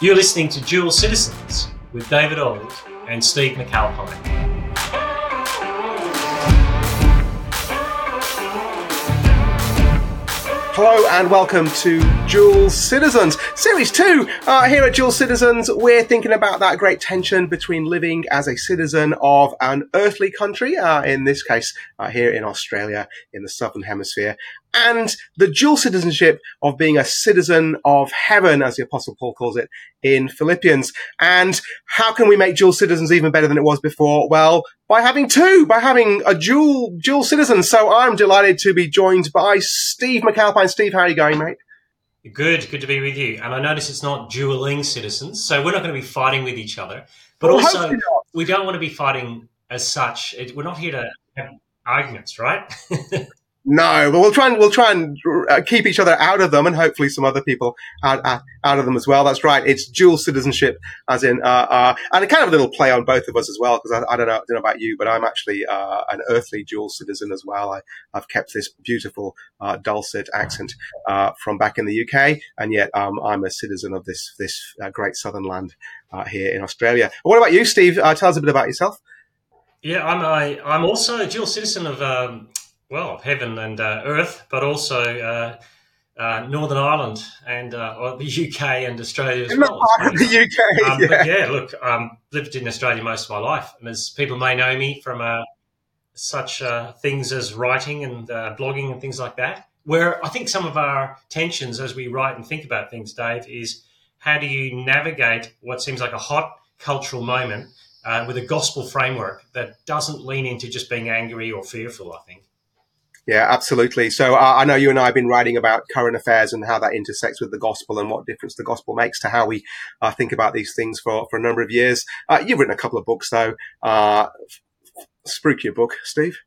You're listening to Dual Citizens with David Ould and Steve McAlpine. Hello and welcome to Dual Citizens, Series 2. Uh, here at Dual Citizens, we're thinking about that great tension between living as a citizen of an earthly country, uh, in this case, uh, here in Australia, in the Southern Hemisphere, and the dual citizenship of being a citizen of heaven, as the Apostle Paul calls it in Philippians. And how can we make dual citizens even better than it was before? Well, by having two, by having a dual dual citizen. So I'm delighted to be joined by Steve McAlpine. Steve, how are you going, mate? Good, good to be with you. And I notice it's not dueling citizens, so we're not going to be fighting with each other. But well, also, we don't want to be fighting as such. We're not here to have arguments, right? No, but we'll try and we'll try and uh, keep each other out of them, and hopefully some other people out out, out of them as well. That's right. It's dual citizenship, as in, uh, uh, and kind of a little play on both of us as well. Because I, I, don't know, I don't know about you, but I'm actually uh, an earthly dual citizen as well. I, have kept this beautiful uh, dulcet accent uh, from back in the UK, and yet um, I'm a citizen of this this great southern land here in Australia. What about you, Steve? tell us a bit about yourself. Yeah, I'm a, I'm also a dual citizen of um, well, heaven and uh, earth, but also uh, uh, Northern Ireland and uh, the UK and Australia as well. the UK, um, yeah. But yeah, look, um, lived in Australia most of my life, and as people may know me from uh, such uh, things as writing and blogging and things like that, where I think some of our tensions as we write and think about things, Dave, is how do you navigate what seems like a hot cultural moment uh, with a gospel framework that doesn't lean into just being angry or fearful, I think. Yeah, absolutely. So uh, I know you and I have been writing about current affairs and how that intersects with the gospel and what difference the gospel makes to how we uh, think about these things for, for a number of years. Uh, you've written a couple of books, though. Uh, spruik your book, Steve.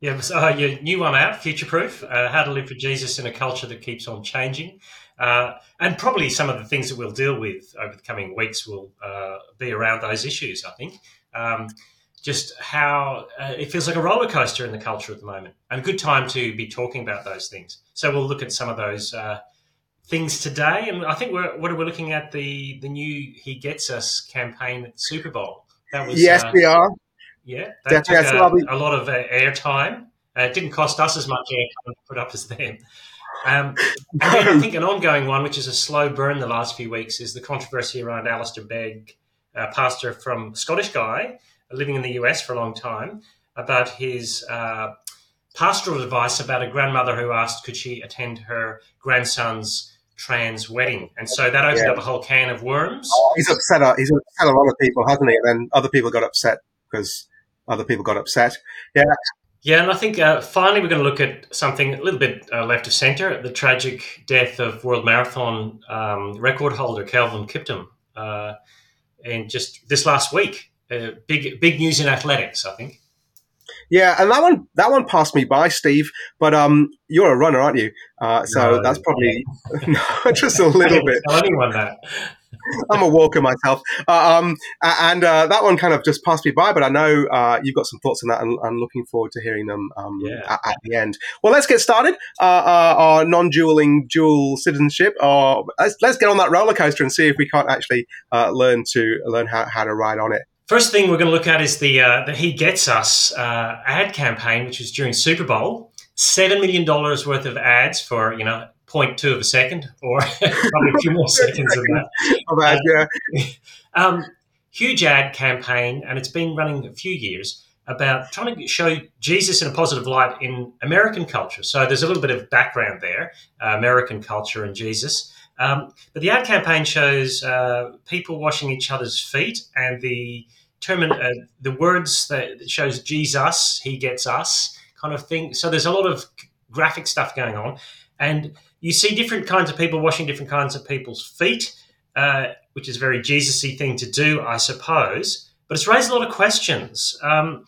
Yeah, so, uh, your new one out, Future Proof uh, How to Live for Jesus in a Culture That Keeps on Changing. Uh, and probably some of the things that we'll deal with over the coming weeks will be around those issues, I think. Um, just how uh, it feels like a roller coaster in the culture at the moment, and a good time to be talking about those things. So we'll look at some of those uh, things today, and I think we're what are we looking at the the new "He Gets Us" campaign at the Super Bowl. That was yes, uh, we are. Yeah, that took a, a, lot of uh, airtime. Uh, it didn't cost us as much airtime to put up as them. Um, and then I think an ongoing one, which is a slow burn the last few weeks, is the controversy around Alistair Begg, uh, pastor from Scottish guy living in the US for a long time, about his uh, pastoral advice about a grandmother who asked could she attend her grandson's trans wedding, and so that opened yeah. up a whole can of worms. Oh, he's upset. Uh, he's upset a lot of people, hasn't he? And then other people got upset because other people got upset. Yeah. Yeah, and I think uh, finally we're going to look at something a little bit uh, left of centre: the tragic death of world marathon um, record holder Kelvin Kiptum, uh, and just this last week. Uh, big big news in athletics, I think. Yeah, and that one that one passed me by, Steve. But um, you're a runner, aren't you? Uh, so no, that's probably no, just a little bit. Tell anyone that. I'm a walker myself, uh, um, and uh, that one kind of just passed me by. But I know uh, you've got some thoughts on that, and I'm looking forward to hearing them um, yeah. at, at, the end. Well, let's get started. Uh, uh, our non-dueling dual citizenship, or let's, let's get on that roller coaster and see if we can't actually uh, learn to learn how, how to ride on it. First thing we're going to look at is the uh, the He Gets Us uh, ad campaign, which was during Super Bowl. Seven million dollars worth of ads for you know 0.2 of a second, or probably a few more seconds than that. Yeah. um, huge ad campaign, and it's been running a few years about trying to show Jesus in a positive light in American culture. So there's a little bit of background there, uh, American culture and Jesus. Um, but the ad campaign shows uh, people washing each other's feet, and the term, uh, the words that shows Jesus, he gets us, kind of thing. So there's a lot of graphic stuff going on, and you see different kinds of people washing different kinds of people's feet, uh, which is a very Jesus-y thing to do, I suppose. But it's raised a lot of questions. Um,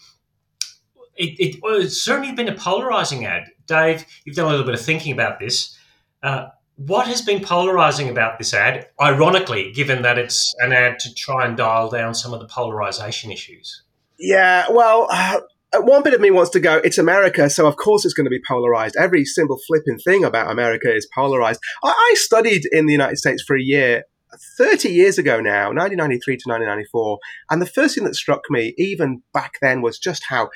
it, it, it's certainly been a polarizing ad. Dave, you've done a little bit of thinking about this. Uh, what has been polarizing about this ad, ironically, given that it's an ad to try and dial down some of the polarization issues? Yeah, well, uh, one bit of me wants to go, it's America, so of course it's going to be polarized. Every simple flipping thing about America is polarized. I, I studied in the United States for a year 30 years ago now, 1993 to 1994. And the first thing that struck me, even back then, was just how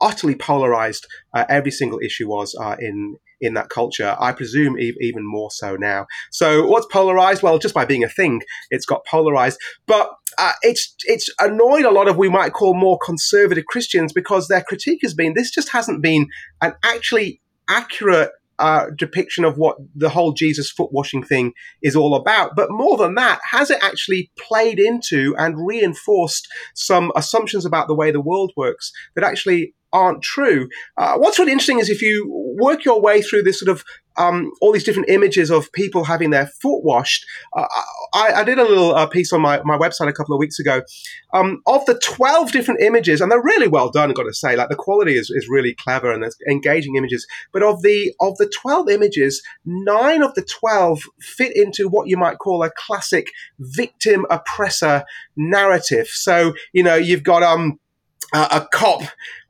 utterly polarized uh, every single issue was uh, in in that culture. I presume e- even more so now. So what's polarized? Well, just by being a thing, it's got polarized. But uh, it's it's annoyed a lot of we might call more conservative Christians because their critique has been this just hasn't been an actually accurate uh, depiction of what the whole Jesus foot washing thing is all about. But more than that, has it actually played into and reinforced some assumptions about the way the world works that actually aren't true. Uh, what's really interesting is if you work your way through this sort of um, all these different images of people having their foot washed. Uh, I, I, did a little uh, piece on my, my website a couple of weeks ago. Um, of the 12 different images, and they're really well done, I've got to say, like the quality is, is really clever and engaging images. But of the, of the 12 images, nine of the 12 fit into what you might call a classic victim oppressor narrative. So, you know, you've got, um, uh, a cop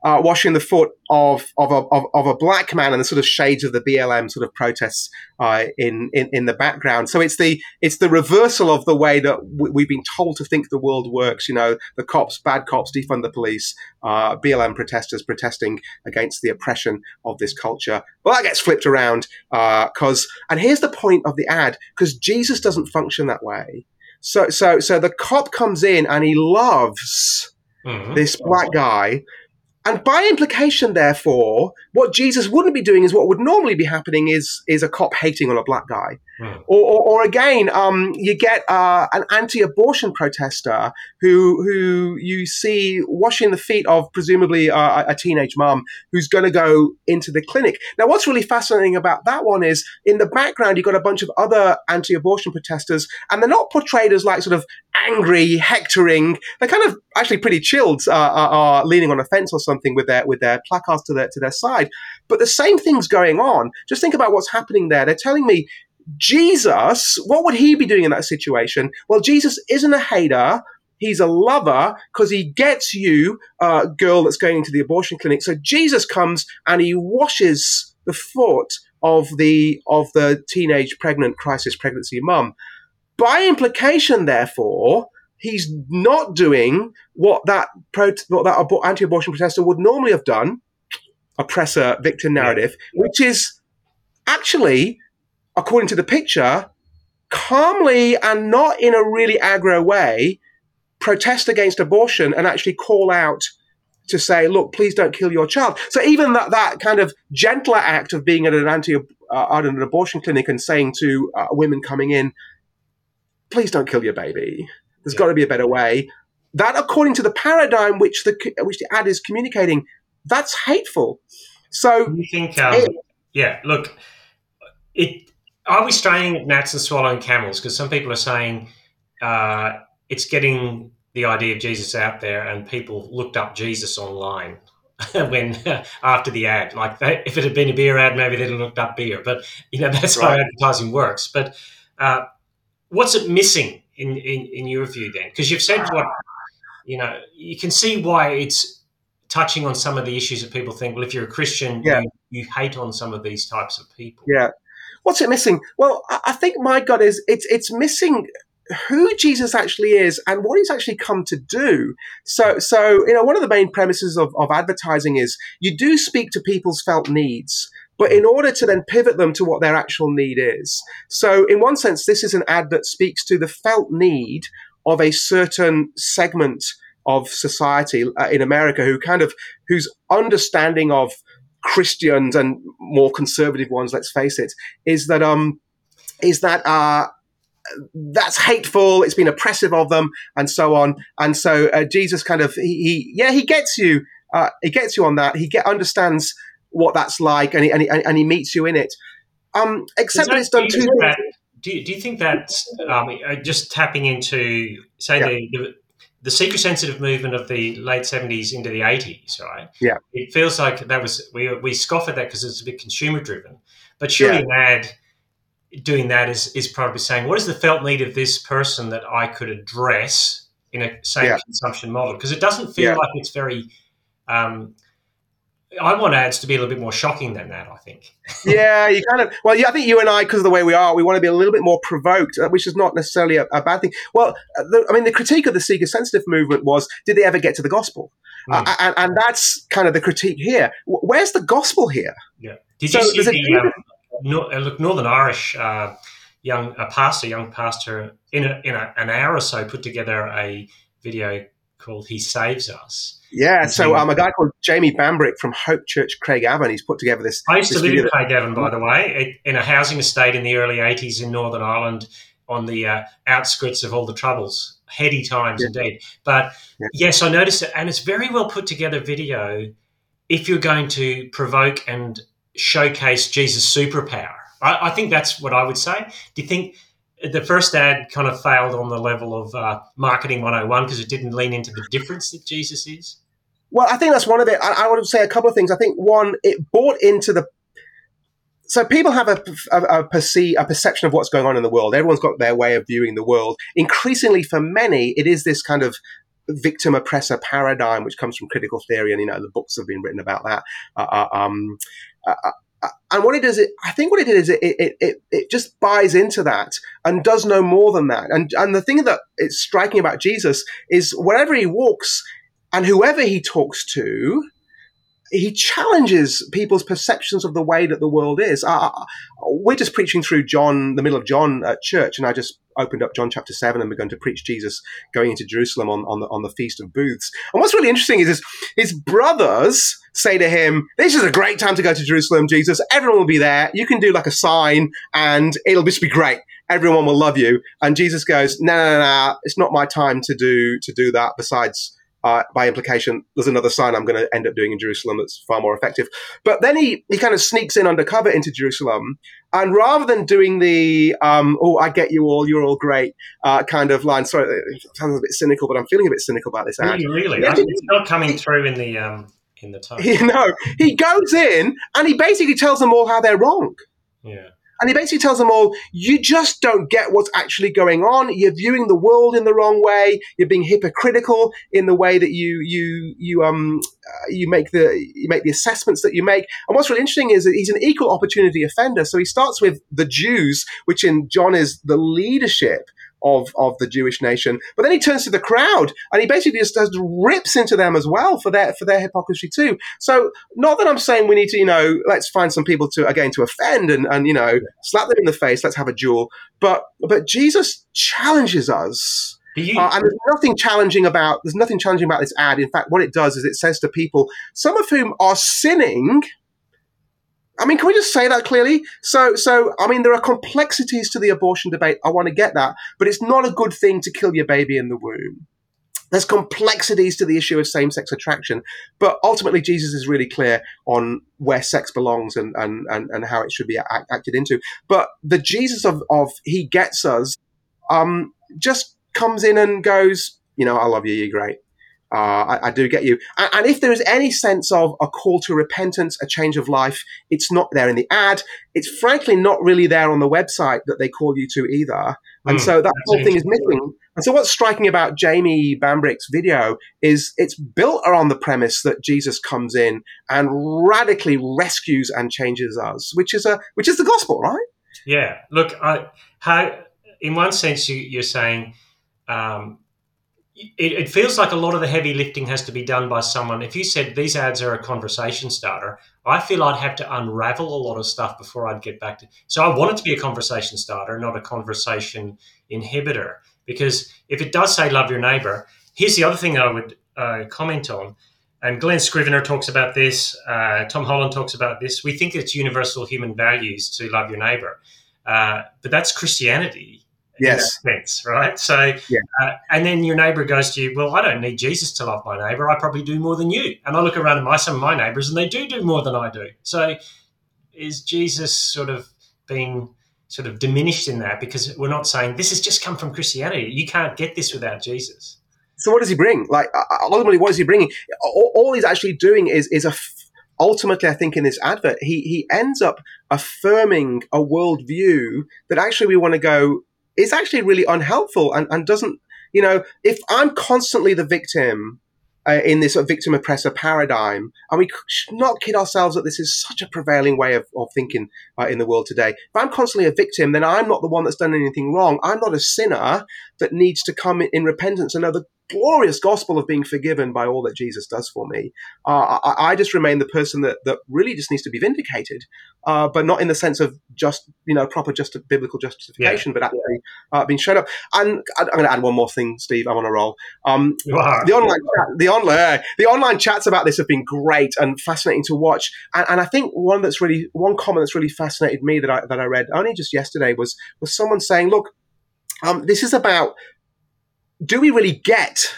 uh, washing the foot of of a, of, of, a black man and the sort of shades of the BLM sort of protests uh, in, in in the background. So it's the it's the reversal of the way that w- we've been told to think the world works. You know, the cops, bad cops, defund the police, uh, BLM protesters protesting against the oppression of this culture. Well, that gets flipped around because uh, and here's the point of the ad because Jesus doesn't function that way. So so so the cop comes in and he loves mm-hmm. this black guy. And by implication, therefore, what Jesus wouldn't be doing is what would normally be happening is is a cop hating on a black guy. Mm. Or, or, or, again, um, you get uh, an anti-abortion protester who who you see washing the feet of presumably uh, a teenage mom who's going to go into the clinic. Now, what's really fascinating about that one is in the background you've got a bunch of other anti-abortion protesters, and they're not portrayed as like sort of angry, hectoring. They're kind of actually pretty chilled, uh, leaning on a fence or something with their with their placards to their to their side. But the same thing's going on. Just think about what's happening there. They're telling me Jesus, what would he be doing in that situation? Well, Jesus isn't a hater. He's a lover because he gets you, uh, girl that's going into the abortion clinic. So Jesus comes and he washes the foot of the of the teenage pregnant crisis pregnancy mum. By implication, therefore, he's not doing what that pro- what that anti-abortion protester would normally have done, oppressor victim narrative, which is actually according to the picture, calmly and not in a really aggro way, protest against abortion and actually call out to say, look, please don't kill your child. So even that, that kind of gentler act of being at an anti uh, at an abortion clinic and saying to uh, women coming in, please don't kill your baby. There's yeah. got to be a better way. That, according to the paradigm which the which the ad is communicating, that's hateful. So you think, um, it, yeah, look, it are we straining at gnats and swallowing camels? Because some people are saying uh, it's getting the idea of Jesus out there, and people looked up Jesus online when after the ad. Like they, if it had been a beer ad, maybe they'd have looked up beer. But you know that's right. how advertising works. But uh, what's it missing in, in, in your view then? Because you've said what you know. You can see why it's touching on some of the issues that people think. Well, if you're a Christian, yeah. you, you hate on some of these types of people. Yeah. What's it missing? Well, I think my God is it's it's missing who Jesus actually is and what he's actually come to do. So, so you know, one of the main premises of, of advertising is you do speak to people's felt needs, but in order to then pivot them to what their actual need is. So, in one sense, this is an ad that speaks to the felt need of a certain segment of society uh, in America who kind of whose understanding of Christians and more conservative ones, let's face it, is that um, is that uh, that's hateful. It's been oppressive of them, and so on. And so uh, Jesus kind of he, he, yeah he gets you uh, he gets you on that. He get understands what that's like, and he and he, and he meets you in it. Um, except that, that, it's done too. Do you, do you think that's um, uh, just tapping into say yeah. the, the the seeker sensitive movement of the late 70s into the 80s, right? Yeah. It feels like that was, we, we scoff at that because it's a bit consumer driven. But surely yeah. an ad doing that is, is probably saying, what is the felt need of this person that I could address in a same yeah. consumption model? Because it doesn't feel yeah. like it's very, um, I want ads to be a little bit more shocking than that. I think. yeah, you kind of. Well, yeah, I think you and I, because of the way we are, we want to be a little bit more provoked, uh, which is not necessarily a, a bad thing. Well, uh, the, I mean, the critique of the seeker sensitive movement was, did they ever get to the gospel? Mm. Uh, and, and, that's kind of the critique here. Where's the gospel here? Yeah. Did so you see the um, no, look Northern Irish uh, young a pastor, young pastor, in a, in a, an hour or so, put together a video called "He Saves Us." Yeah, so um, a guy called Jamie Bambrick from Hope Church, Craigavon, he's put together this. I used to live in Craigavon, by the way, in a housing estate in the early '80s in Northern Ireland, on the uh, outskirts of all the troubles. Heady times, yeah. indeed. But yeah. yes, I noticed it, and it's very well put together video. If you're going to provoke and showcase Jesus' superpower, I, I think that's what I would say. Do you think? The first ad kind of failed on the level of uh, marketing 101 because it didn't lean into the difference that Jesus is? Well, I think that's one of it. I, I would say a couple of things. I think one, it bought into the so people have a, a, a, perceive, a perception of what's going on in the world. Everyone's got their way of viewing the world. Increasingly, for many, it is this kind of victim oppressor paradigm, which comes from critical theory, and you know the books have been written about that. Uh, uh um, uh, uh and what it does, it I think what it did is it, it, it, it just buys into that and does no more than that. And and the thing that is striking about Jesus is wherever he walks and whoever he talks to, he challenges people's perceptions of the way that the world is. Uh, we're just preaching through John, the middle of John at church, and I just opened up John chapter seven, and we're going to preach Jesus going into Jerusalem on, on the on the feast of booths. And what's really interesting is his, his brothers say to him, "This is a great time to go to Jerusalem, Jesus. Everyone will be there. You can do like a sign, and it'll just be great. Everyone will love you." And Jesus goes, "No, no, no, no. It's not my time to do to do that. Besides." Uh, by implication, there's another sign I'm going to end up doing in Jerusalem that's far more effective. But then he, he kind of sneaks in undercover into Jerusalem. And rather than doing the, um, oh, I get you all, you're all great uh, kind of line, sorry, it sounds a bit cynical, but I'm feeling a bit cynical about this ad. Really? really? it's not coming through in the. Um, in the time. You know, he goes in and he basically tells them all how they're wrong. Yeah. And he basically tells them all, you just don't get what's actually going on. You're viewing the world in the wrong way. You're being hypocritical in the way that you you you um uh, you make the you make the assessments that you make. And what's really interesting is that he's an equal opportunity offender. So he starts with the Jews, which in John is the leadership of, of the Jewish nation. But then he turns to the crowd and he basically just, just rips into them as well for their for their hypocrisy too. So not that I'm saying we need to, you know, let's find some people to again to offend and, and you know, slap them in the face, let's have a duel. But but Jesus challenges us. You- uh, and there's nothing challenging about there's nothing challenging about this ad. In fact, what it does is it says to people, some of whom are sinning, I mean, can we just say that clearly? So, so I mean, there are complexities to the abortion debate. I want to get that, but it's not a good thing to kill your baby in the womb. There's complexities to the issue of same-sex attraction, but ultimately, Jesus is really clear on where sex belongs and and and, and how it should be act, acted into. But the Jesus of of He gets us, um, just comes in and goes, you know, I love you, you're great. Uh, I, I, do get you. And, and, if there is any sense of a call to repentance, a change of life, it's not there in the ad. It's frankly not really there on the website that they call you to either. And mm, so that whole thing is missing. And so what's striking about Jamie Bambrick's video is it's built around the premise that Jesus comes in and radically rescues and changes us, which is a which is the gospel, right? Yeah. Look, I, how in one sense you, you're saying um, it, it, feels like a lot of the heavy lifting has to be done by someone. If you said these ads are a conversation starter, I feel I'd have to unravel a lot of stuff before I'd get back to. So I want it to be a conversation starter, not a conversation inhibitor. Because if it does say love your neighbor, here's the other thing I would uh, comment on. And Glen Scrivener talks about this. Uh, Tom Holland talks about this. We think it's universal human values to love your neighbor, uh, but that's Christianity yes. sense, right? So, yeah. uh, and then your neighbor goes to you, well, I don't need Jesus to love my neighbor. I probably do more than you. And I look around at my some of my neighbors, and they do do more than I do. So, is Jesus sort of being sort of diminished in that because we're not saying this has just come from Christianity. You can't get this without Jesus. So, what does he bring? Like, uh, uh, ultimately, what is he bringing? All, all he's actually doing is is a ultimately, I think in this advert, he he ends up affirming a worldview that actually we want to go is actually really unhelpful and, and doesn't, you know, if I'm constantly the victim uh, in this victim oppressor paradigm. And we should not kid ourselves that this is such a prevailing way of, of thinking uh, in the world today. If I'm constantly a victim, then I'm not the one that's done anything wrong. I'm not a sinner that needs to come in, repentance and know the glorious gospel of being forgiven by all that Jesus does for me. Uh, I, I, just remain the person that, that really just needs to be vindicated, uh, but not in the sense of just, you know, proper just biblical justification, yeah. but actually uh, being shown up. And I'm going to add one more thing, Steve. I'm on a roll. Um, the online, chat, the online, the online chats about this have been great and fascinating to watch. And, and I think one that's really one comment that's really fascinated me that I that I read only just yesterday was was someone saying, "Look, um, this is about do we really get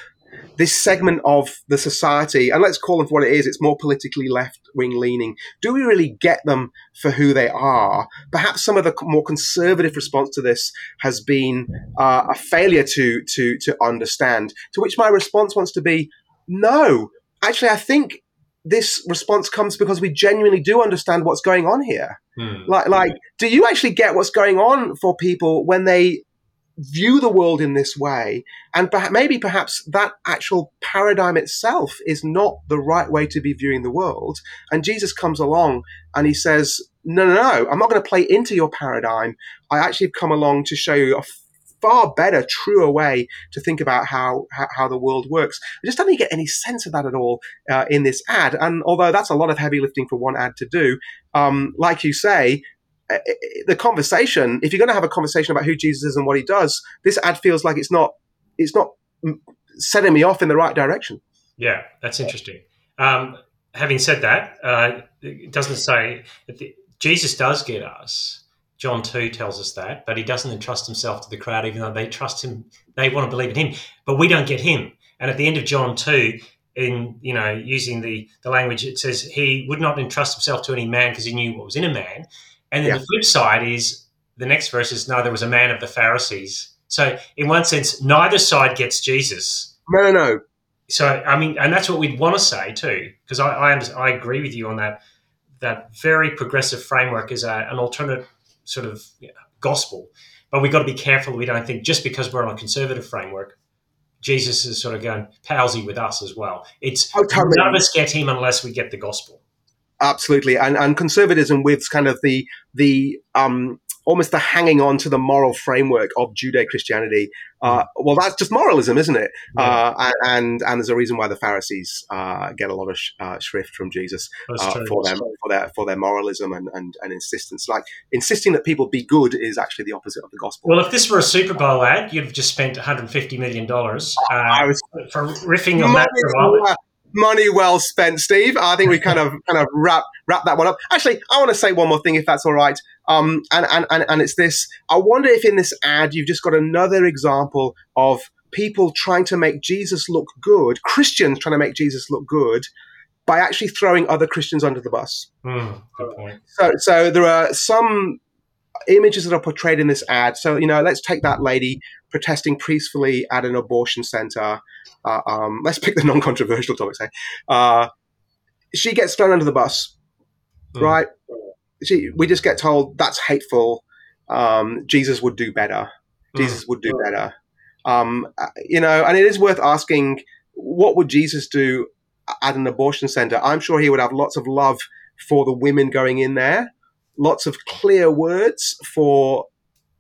this segment of the society, and let's call them for what it is, it's more politically left wing leaning. Do we really get them for who they are? Perhaps some of the more conservative response to this has been uh, a failure to, to, to understand. To which my response wants to be no. Actually, I think this response comes because we genuinely do understand what's going on here. Hmm. Like, like, do you actually get what's going on for people when they view the world in this way, and perhaps, maybe perhaps that actual paradigm itself is not the right way to be viewing the world. And Jesus comes along and he says, "No, no, no! I'm not going to play into your paradigm. I actually come along to show you a far better, truer way to think about how how, the world works." I just don't get any sense of that at all uh, in this ad. And although that's a lot of heavy lifting for one ad to do, um, like you say, the conversation, if you're going to have a conversation about who Jesus is and what he does, this ad feels like it's not it's not setting me off in the right direction. Yeah, that's interesting. Um, having said that, uh, it doesn't say the, Jesus does get us. John 2 tells us that, but he doesn't entrust himself to the crowd, even though they trust him, they want to believe in him, but we don't get him. And at the end of John 2, in you know using the the language it says he would not entrust himself to any man because he knew what was in a man and then yeah. the flip side is the next verse is no, there was a man of the Pharisees. So in one sense, neither side gets Jesus. No, no, no. So I mean, and that's what we'd want to say too, because I, I, I agree with you on that. That very progressive framework is a, an alternate sort of you know, gospel, but we've got to be careful. We don't think just because we're on a conservative framework, Jesus is sort of going palsy with us as well. It's oh, totally. none of us get him unless we get the gospel. Absolutely, and and conservatism with kind of the the um, almost the hanging on to the moral framework of Judeo Christianity. Uh, well, that's just moralism, isn't it? Yeah. Uh, and and there's a reason why the Pharisees uh, get a lot of sh- uh, shrift from Jesus uh, for their for their for their moralism and, and, and insistence. Like insisting that people be good is actually the opposite of the gospel. Well, if this were a Super Bowl ad, you'd have just spent 150 million dollars uh, was, for riffing on that money well spent, Steve. I think we kind of kind of wrap wrap that one up. Actually, I want to say one more thing, if that's all right. Um, and, and and and it's this. I wonder if in this ad you've just got another example of people trying to make Jesus look good, Christians trying to make Jesus look good by actually throwing other Christians under the bus. Mm, good point. So so there are some images that are portrayed in this ad. So you know, let's take that lady protesting peacefully at an abortion center uh, um, let's pick the non-controversial topic. Say, uh, she gets thrown under the bus, mm. right? She, we just get told that's hateful. Um, Jesus would do better. Mm. Jesus would do better. Um, uh, you know, and it is worth asking, what would Jesus do at an abortion center? I'm sure he would have lots of love for the women going in there, lots of clear words for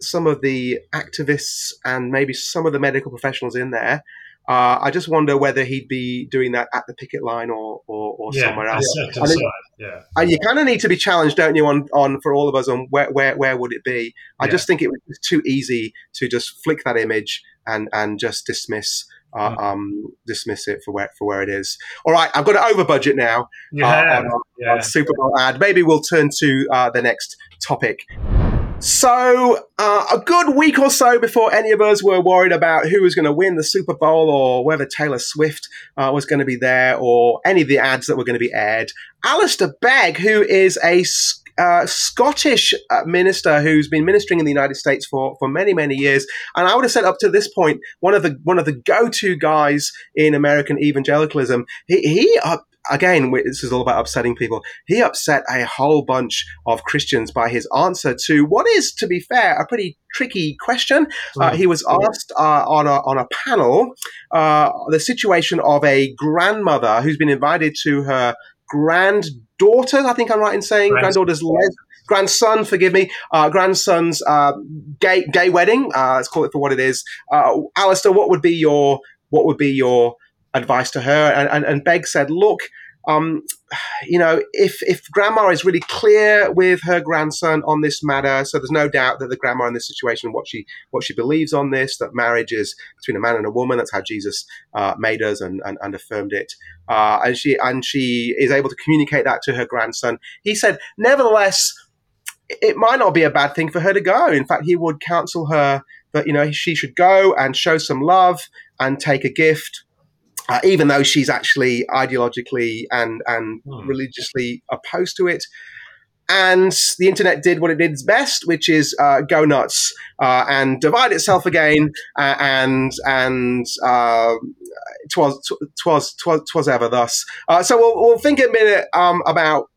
some of the activists and maybe some of the medical professionals in there. Uh, I just wonder whether he'd be doing that at the picket line or, or, or yeah, somewhere else. And, it, yeah. and you kind of need to be challenged, don't you, on, on for all of us on where, where, where would it be? I yeah. just think it was too easy to just flick that image and, and just dismiss uh, um, dismiss it for where for where it is. All right, I've got to over budget now. Yeah, uh, on, yeah. on Super Bowl ad. Maybe we'll turn to uh, the next topic. So, uh, a good week or so before any of us were worried about who was going to win the Super Bowl or whether Taylor Swift uh, was going to be there or any of the ads that were going to be aired, Alistair Begg, who is a uh, Scottish uh, minister who's been ministering in the United States for, for many many years, and I would have said up to this point one of the one of the go to guys in American evangelicalism. He, he uh, again, this is all about upsetting people. He upset a whole bunch of Christians by his answer to what is, to be fair, a pretty tricky question. Uh, he was asked uh, on a on a panel uh, the situation of a grandmother who's been invited to her granddaughter. I think I'm right in saying granddaughter's les- grandson. Forgive me, uh, grandson's uh, gay gay wedding. Uh, let's call it for what it is. Alistair, what would be your what would be your advice to her. And, and, and Begg said, look, um, you know, if if grandma is really clear with her grandson on this matter, so there's no doubt that the grandma in this situation, what she what she believes on this, that marriage is between a man and a woman. That's how Jesus uh, made us and, and, and affirmed it. Uh, and she and she is able to communicate that to her grandson. He said, nevertheless, it might not be a bad thing for her to go. In fact, he would counsel her that you know she should go and show some love and take a gift uh, even though she's actually ideologically and and hmm. religiously opposed to it. And the internet did what it did best, which is uh, go nuts uh, and divide itself again. Uh, and and um, twas, twas twas twas ever thus. Uh, so we'll, we'll think a minute um, about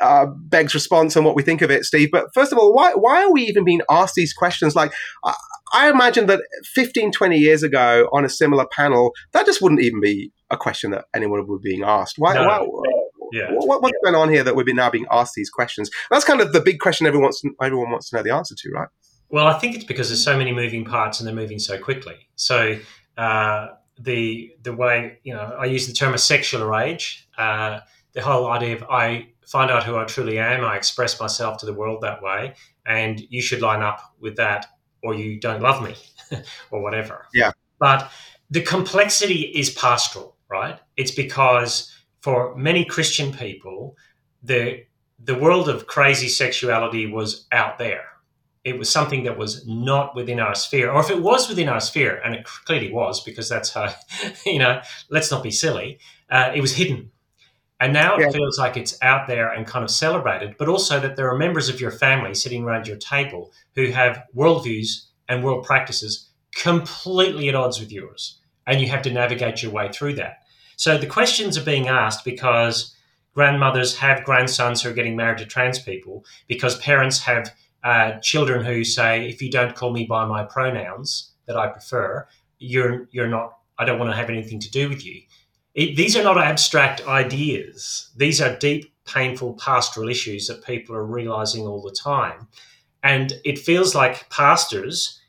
uh, Begg's response and what we think of it, Steve. But first of all, why, why are we even being asked these questions? Like, uh, I imagine that 15, 20 years ago on a similar panel, that just wouldn't even be a question that anyone would be being asked. Why? No. why yeah. What, what's going on here that we're now being asked these questions? That's kind of the big question everyone wants, to, everyone wants to know the answer to, right? Well, I think it's because there's so many moving parts and they're moving so quickly. So uh, the the way you know I use the term a sexual age. Uh, the whole idea of I find out who I truly am, I express myself to the world that way, and you should line up with that or you don't love me or whatever. Yeah. But the complexity is pastoral, right? It's because for many Christian people, the the world of crazy sexuality was out there. It was something that was not within our sphere, or if it was within our sphere, and it clearly was, because that's how, you know, let's not be silly. Uh, it was hidden, and now yeah. it feels like it's out there and kind of celebrated, but also that there are members of your family sitting around your table who have worldviews and world practices completely at odds with yours. And you have to navigate your way through that. So the questions are being asked because grandmothers have grandsons who are getting married to trans people, because parents have uh, children who say, if you don't call me by my pronouns that I prefer, you're, you're not, I don't want to have anything to do with you it, these are not abstract ideas. These are deep, painful pastoral issues that people are realizing all the time. And it feels like pastors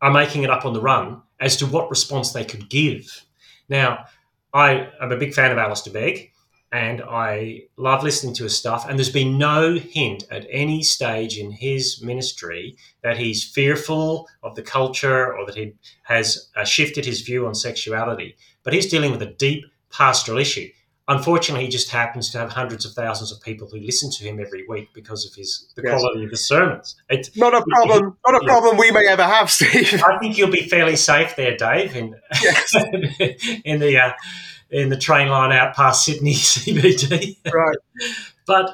are making it up on the run as to what response they could give. Now, I am a big fan of Alistair Begg and I love listening to his stuff. And there's been no hint at any stage in his ministry that he's fearful of the culture or that he has uh, shifted his view on sexuality. But he's dealing with a deep pastoral issue. Unfortunately, he just happens to have hundreds of thousands of people who listen to him every week because of his the yes. quality of his sermons. It's not a problem. It, not a problem we may ever have, Steve. I think you'll be fairly safe there, Dave, in yes. in the uh, in the train line out past Sydney CBD. Right. but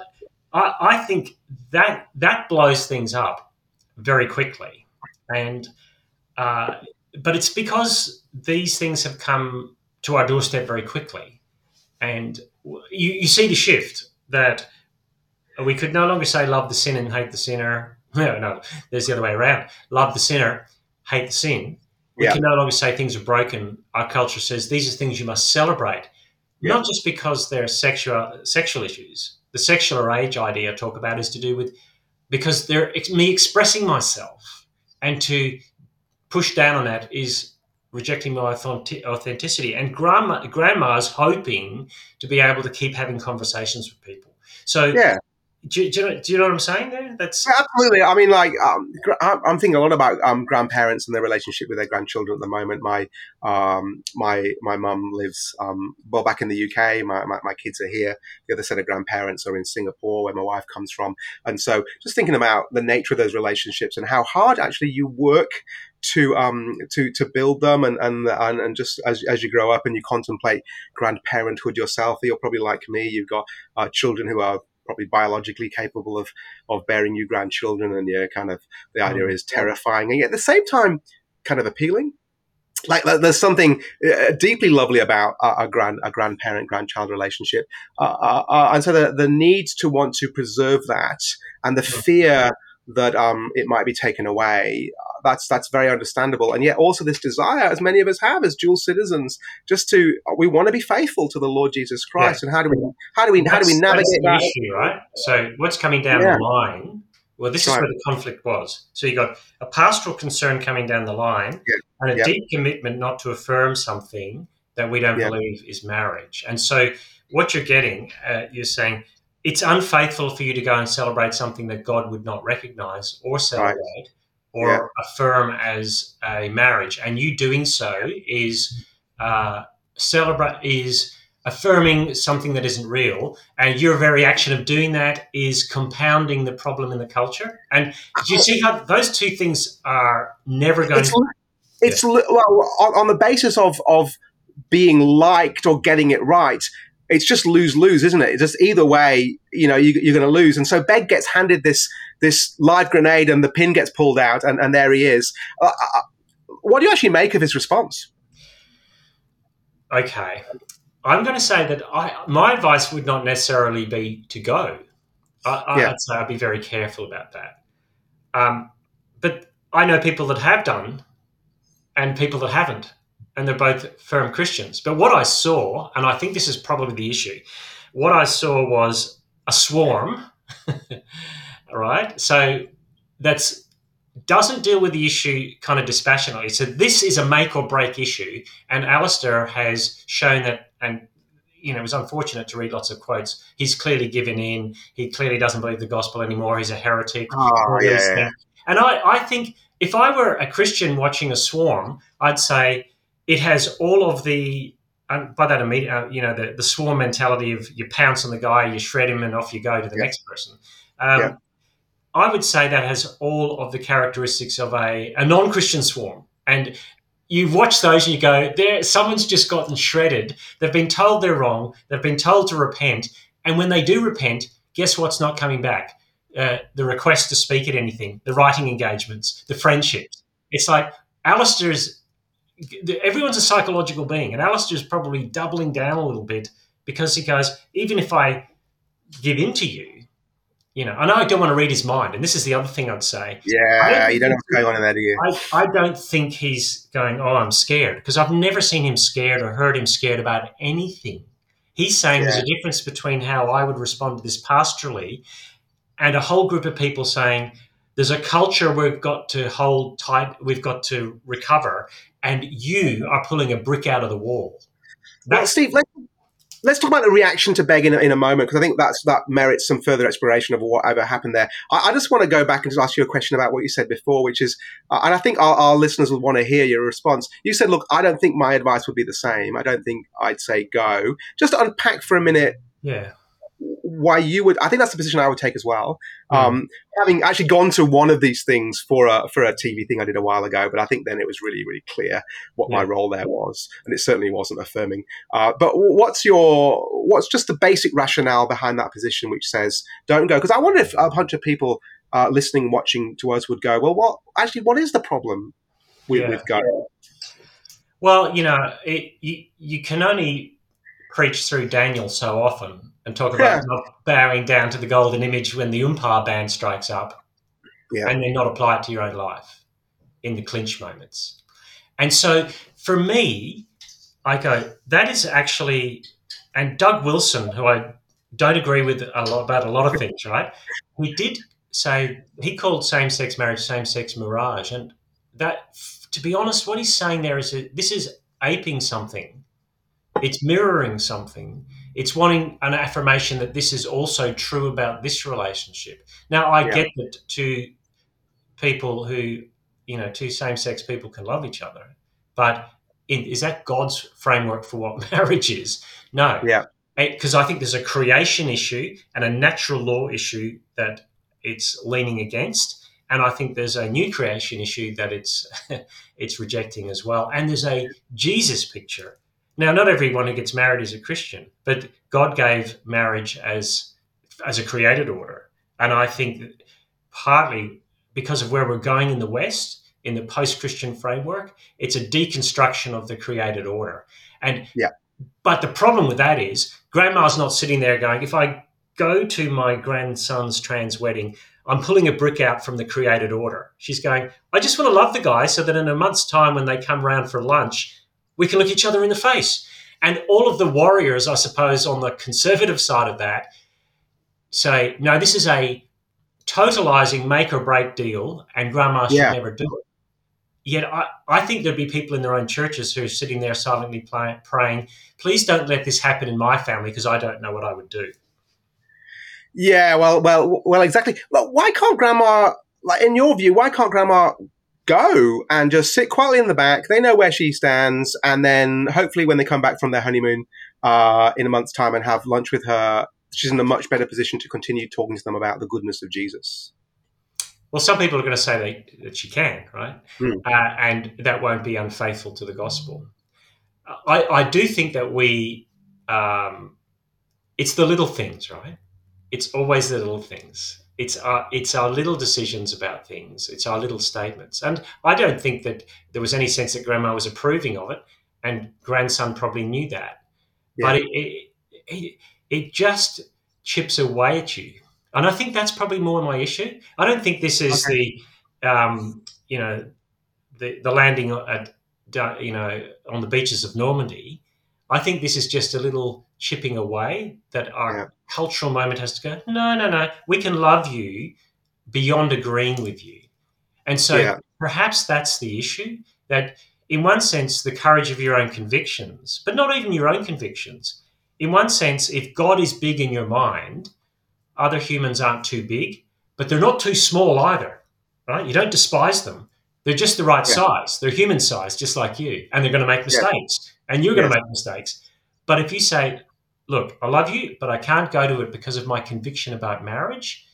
I, I think that that blows things up very quickly, and uh, but it's because these things have come to our doorstep very quickly. And you, you see the shift that we could no longer say love the sin and hate the sinner. No, no, there's the other way around. Love the sinner, hate the sin. We yeah. can no longer say things are broken. Our culture says these are things you must celebrate, yeah. not just because they're sexual sexual issues. The sexular age idea I talk about is to do with because they're me expressing myself, and to push down on that is rejecting my authenticity. And grandma, grandma's hoping to be able to keep having conversations with people. So yeah. Do, do, you know, do you know what I'm saying there? That's yeah, absolutely. I mean, like, um, I'm thinking a lot about um, grandparents and their relationship with their grandchildren at the moment. My um, my my mum lives um, well back in the UK. My, my, my kids are here. The other set of grandparents are in Singapore, where my wife comes from. And so, just thinking about the nature of those relationships and how hard actually you work to um to to build them and and and, and just as, as you grow up and you contemplate grandparenthood yourself you're probably like me you've got uh, children who are probably biologically capable of of bearing you grandchildren and yeah kind of the idea mm. is terrifying and yet at the same time kind of appealing like there's something uh, deeply lovely about a, grand a grandparent grandchild relationship uh, uh, uh, and so the, the need to want to preserve that and the mm. fear that um, it might be taken away uh, that's that's very understandable and yet also this desire as many of us have as dual citizens just to we want to be faithful to the lord jesus christ yeah. and how do we how do we how do we navigate that issue right so what's coming down yeah. the line well, this right. is where the conflict was. So you got a pastoral concern coming down the line, yeah. and a deep commitment not to affirm something that we don't believe is marriage. And so what you're getting, uh, you're saying it's unfaithful for you to go and celebrate something that God would not recognize or celebrate right. Or affirm as a marriage, and you doing so is uh, celebrate is affirming something that isn't real. And your very action of doing that is compounding the problem in the culture. And do you see how those two things are never going it's, to it's yeah. well on, on, the basis of of being liked or getting it right it's just lose lose isn't it it's just either way you know you, are going to lose and so Begg gets handed this this live grenade and the pin gets pulled out and, and there he is uh, uh what do you actually make of his response okay I'm going to say that I, my advice would not necessarily be to go. I, yeah. I'd say I'd be very careful about that. Um, but I know people that have done and people that haven't, and they're both firm Christians. But what I saw, and I think this is probably the issue, what I saw was a swarm, right? So that's doesn't deal with the issue kind of dispassionately. So this is a make or break issue, and Alistair has shown that, and you know, it was unfortunate to read lots of quotes. He's clearly given in. He clearly doesn't believe the gospel anymore. He's a heretic. Oh, yeah. And I, I think if I were a Christian watching a swarm, I'd say it has all of the and by that immediate, uh, you know, the, the swarm mentality of you pounce on the guy, you shred him, and off you go to the yeah. next person. Um, yeah. I would say that has all of the characteristics of a, a non Christian swarm. And you watch those and you go, there, someone's just gotten shredded. They've been told they're wrong. They've been told to repent. And when they do repent, guess what's not coming back? Uh, the request to speak at anything, the writing engagements, the friendships. It's like Alistair's, everyone's a psychological being, and Alistair's probably doubling down a little bit because he goes, even if I give in to you, you know, I know I don't want to read his mind, and this is the other thing I'd say. Yeah, don't you don't know what's going on in that ear. I, I don't think he's going, oh, I'm scared, because I've never seen him scared or heard him scared about anything. He's saying yeah. there's a difference between how I would respond to this pastorally and a whole group of people saying there's a culture we've got to hold tight, we've got to recover, and you are pulling a brick out of the wall. That's, well, Steve, let's let's talk about the reaction to Begg in, in a moment because I think that's that merits some further exploration of whatever happened there. I, I, just want to go back and just ask you a question about what you said before, which is, uh, and I think our, our listeners will want to hear your response. You said, "Look, I don't think my advice would be the same. I don't think I'd say go." Just unpack for a minute. Yeah why you would I think that's the position I would take as well. Mm. Um, having actually gone to one of these things for a for a TV thing I did a while ago, but I think then it was really really clear what yeah. my role there was, and it certainly wasn't affirming. Uh, but what's your what's just the basic rationale behind that position, which says don't go? Because I wonder if a bunch of people uh, listening, watching to us would go, well, what actually what is the problem with, yeah. with go? Well, you know, it, you you can only preach through Daniel so often and talk about yeah. not bowing down to the golden image when the umpire band strikes up, yeah. and then not apply it to your own life in the clinch moments. And so for me, I go, that is actually, and Doug Wilson, who I don't agree with a lot about a lot of things, right? He did say he called same-sex marriage same-sex mirage, and that, to be honest, what he's saying there is that this is aping something, it's mirroring something, it's wanting an affirmation that this is also true about this relationship. Now, I yeah. get that two people who, you know, two same sex people can love each other, but in, is that God's framework for what marriage is? No. Yeah. Because I think there's a creation issue and a natural law issue that it's leaning against. And I think there's a new creation issue that it's it's rejecting as well. And there's a Jesus picture now, not everyone who gets married is a Christian, but God gave marriage as as a created order, and I think partly because of where we're going in the West, in the post-Christian framework. It's a deconstruction of the created order. And yeah. But the problem with that is grandma's not sitting there going, if I go to my grandson's trans wedding, I'm pulling a brick out from the created order. She's going, I just want to love the guy so that in a month's time when they come round for lunch, we can look each other in the face. And all of the warriors, I suppose, on the conservative side of that say, no, this is a totalizing make or break deal, and grandma should yeah. never do it. Yet I, I think there'd be people in their own churches who are sitting there silently play, praying, please don't let this happen in my family because I don't know what I would do. Yeah, well, well, well, exactly. Well, why can't grandma, like in your view, why can't grandma go and just sit quietly in the back? They know where she stands, and then hopefully, when they come back from their honeymoon uh, in a month's time and have lunch with her, she's in a much better position to continue talking to them about the goodness of Jesus. Well, some people are going to say that, that she can, right? Mm. Uh, and that won't be unfaithful to the gospel. I, I do think that we, um, it's the little things, right? It's always the little things. It's our, it's our little decisions about things. It's our little statements. And I don't think that there was any sense that grandma was approving of it, and grandson probably knew that. Yeah. But it, it, it, it just chips away at you and I think that's probably more my issue. I don't think this is okay. the, um, you know, the, the landing at, you know, on the beaches of Normandy. I think this is just a little chipping away that our yeah. cultural moment has to go, no, no, no, we can love you beyond agreeing with you. And so yeah. perhaps that's the issue that, in one sense, the courage of your own convictions, but not even your own convictions. In one sense, if God is big in your mind, other humans aren't too big, but they're not too small either, right? You don't despise them. They're just the right yeah. size. They're human size, just like you, and they're going to make mistakes, yeah. and you're going to make mistakes. But if you say, "Look, I love you, but I can't go to it because of my conviction about marriage,"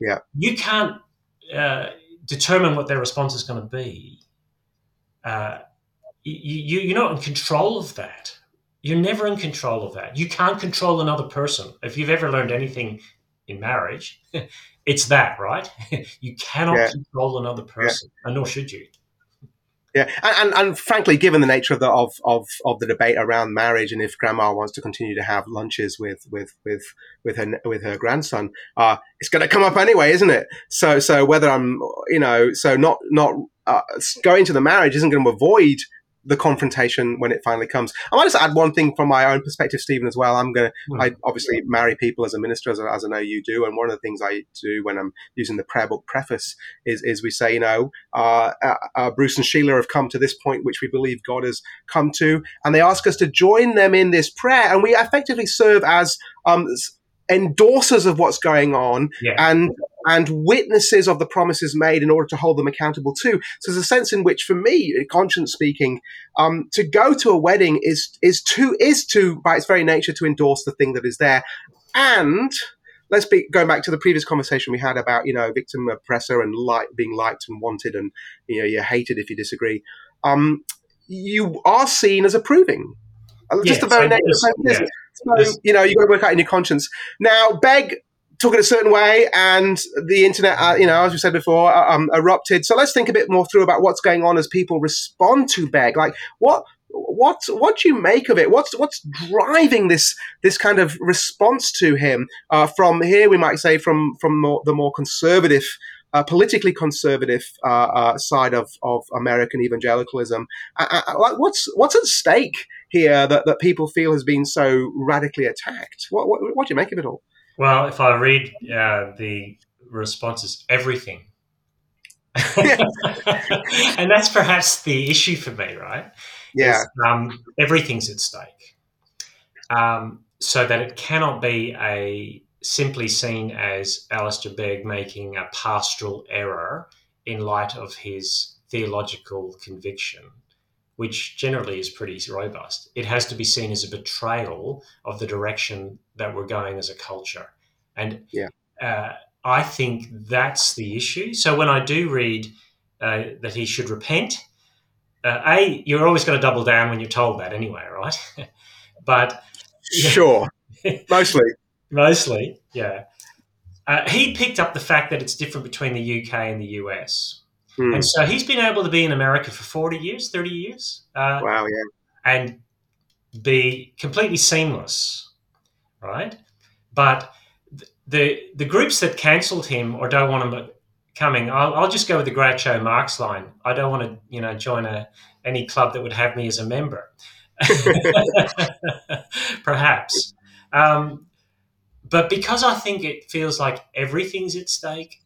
yeah, you can't uh, determine what their response is going to be. Uh, you, you're not in control of that. You're never in control of that. You can't control another person. If you've ever learned anything in marriage, it's that, right? you cannot yeah. control another person, yeah. and nor should you. Yeah, and, and, and frankly, given the nature of the of, of, of the debate around marriage, and if Grandma wants to continue to have lunches with with with with her with her grandson, uh, it's going to come up anyway, isn't it? So so whether I'm you know so not not uh, going to the marriage isn't going to avoid the confrontation when it finally comes. I might just add one thing from my own perspective, Stephen, as well. I'm going to, mm. I obviously marry people as a minister, as, as, I know you do. And one of the things I do when I'm using the prayer book preface is, is we say, you know, uh, uh, uh, Bruce and Sheila have come to this point, which we believe God has come to. And they ask us to join them in this prayer. And we effectively serve as, um, endorsers of what's going on yeah. and and witnesses of the promises made in order to hold them accountable too. So there's a sense in which, for me, conscience speaking, um, to go to a wedding is is to is to by its very nature to endorse the thing that is there, and let's be going back to the previous conversation we had about you know victim oppressor and like being liked and wanted and you know you're hated if you disagree. Um, you are seen as approving. Uh, just the very nature of So, you know, you've got to work out in your conscience. Now, Begg took it a certain way, and the internet, uh, you know, as we said before, uh, um, erupted. So let's think a bit more through about what's going on as people respond to Begg. Like, what, what, what do you make of it? What's what's driving this this kind of response to him uh, from here? We might say from from more, the more conservative. Uh, politically conservative uh, uh, side of, of American evangelicalism. what's what's at stake here that, that people feel has been so radically attacked? What, what, what do you make of it all? Well, if I read uh, the responses, everything. and that's perhaps the issue for me, right? Yeah. Is, um, everything's at stake. Um, so that it cannot be a simply seen as Alistair Begg making a pastoral error in light of his theological conviction which generally is pretty robust. It has to be seen as a betrayal of the direction that we're going as a culture. And yeah. uh, I think that's the issue. So when I do read uh, that he should repent, uh, A, you're always going to double down when you're told that anyway, right? but. Sure. Mostly. Mostly, yeah. Uh, he picked up the fact that it's different between the UK and the US. Hmm. And so he's been able to be in America for 40 years, 30 years, uh, Wow, yeah. and be completely seamless, right? But th- the the groups that cancelled him or don't want him coming, I'll, I'll just go with the Groucho Marx line. I don't want to, you know, join a any club that would have me as a member. Perhaps. Um, but because I think it feels like everything's at stake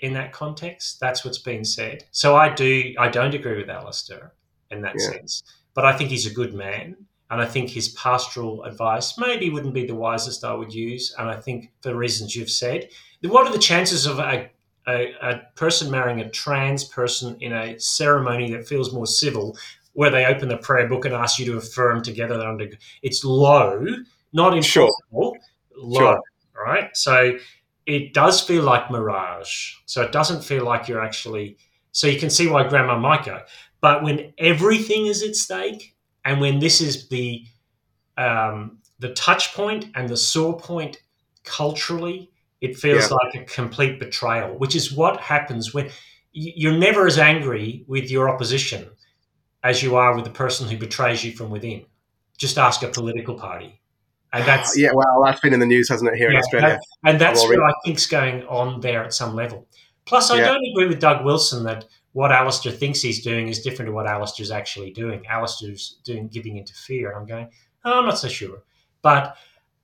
in that context, that's what's been said. So I do, I don't agree with Alistair in that Yeah. sense, but I think he's a good man. And I think his pastoral advice maybe wouldn't be the wisest I would use. And I think for the reasons you've said, what are the chances of a, a, a person marrying a trans person in a ceremony that feels more civil, where they open the prayer book and ask you to affirm together that under it's low, not Sure. impossible, low, Sure. right? So it does feel like mirage. So it doesn't feel like you're actually. So you can see why grandma might go. But when everything is at stake, and when this is the um, the touch point and the sore point culturally, it feels Yeah. like a complete betrayal. Which is what happens when you're never as angry with your opposition as you are with the person who betrays you from within. Just ask a political party, and that's yeah, well, that's been in the news, hasn't it, here in Australia? that- and that's what I think's going on there at some level. Plus, I Yeah. don't agree with Doug Wilson that what Alistair thinks he's doing is different to what Alistair's actually doing. Alistair's doing giving into fear, and I'm going, oh, I'm not so sure. But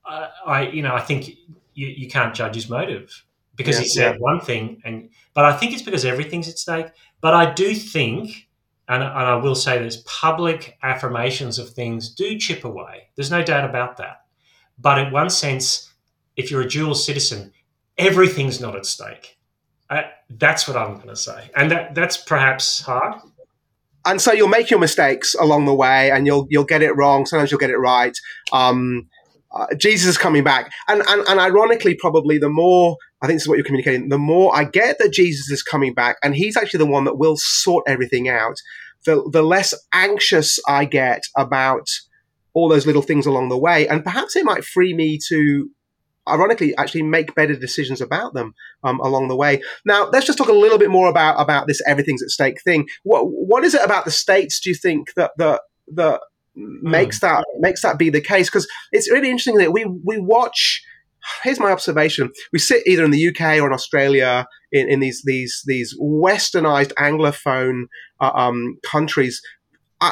uh, I, you know, I think you, you can't judge his motive because he said yeah. one thing, and but I think it's because everything's at stake. But I do think, and, and I will say this, public affirmations of things do chip away. There's no doubt about that. But in one sense, if you're a dual citizen, everything's not at stake. Uh, that's what I'm going to say, and that that's perhaps hard. and so you'll make your mistakes along the way and you'll you'll get it wrong sometimes you'll get it right um, uh, jesus is coming back and, and and ironically probably the more i think this is what you're communicating the more i get that jesus is coming back and he's actually the one that will sort everything out the the less anxious i get about all those little things along the way. And perhaps it might free me to ironically actually make better decisions about them um, along the way. Now let's just talk a little bit more about about this everything's at stake thing. What what is it about the states do you think that that that makes that makes that be the case? Because it's really interesting that we we watch here's my observation. We sit either in the UK or in Australia in, in these these these westernized anglophone uh, um, countries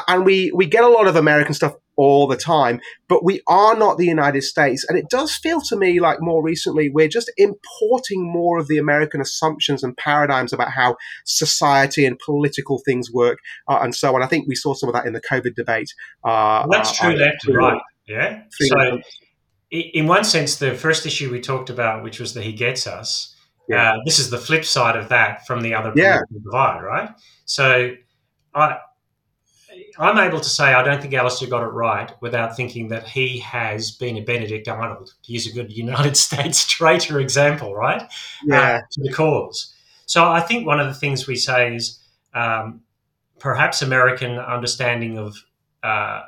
and we we get a lot of American stuff all the time, but we are not the United States. And it does feel to me like more recently we're just importing more of the American assumptions and paradigms about how society and political things work uh, and so on. I think we saw some of that in the COVID debate. Uh, that's uh, true, left and right. Yeah. So, in one sense, the first issue we talked about, which was the he gets us, Yeah. uh, this is the flip side of that from the other Yeah. divide, right? So, I. I'm able to say I don't think Alistair got it right without thinking that he has been a Benedict Arnold, to use a good United States traitor example, right? yeah, uh, to the cause. So I think one of the things we say is um, perhaps American understanding of uh,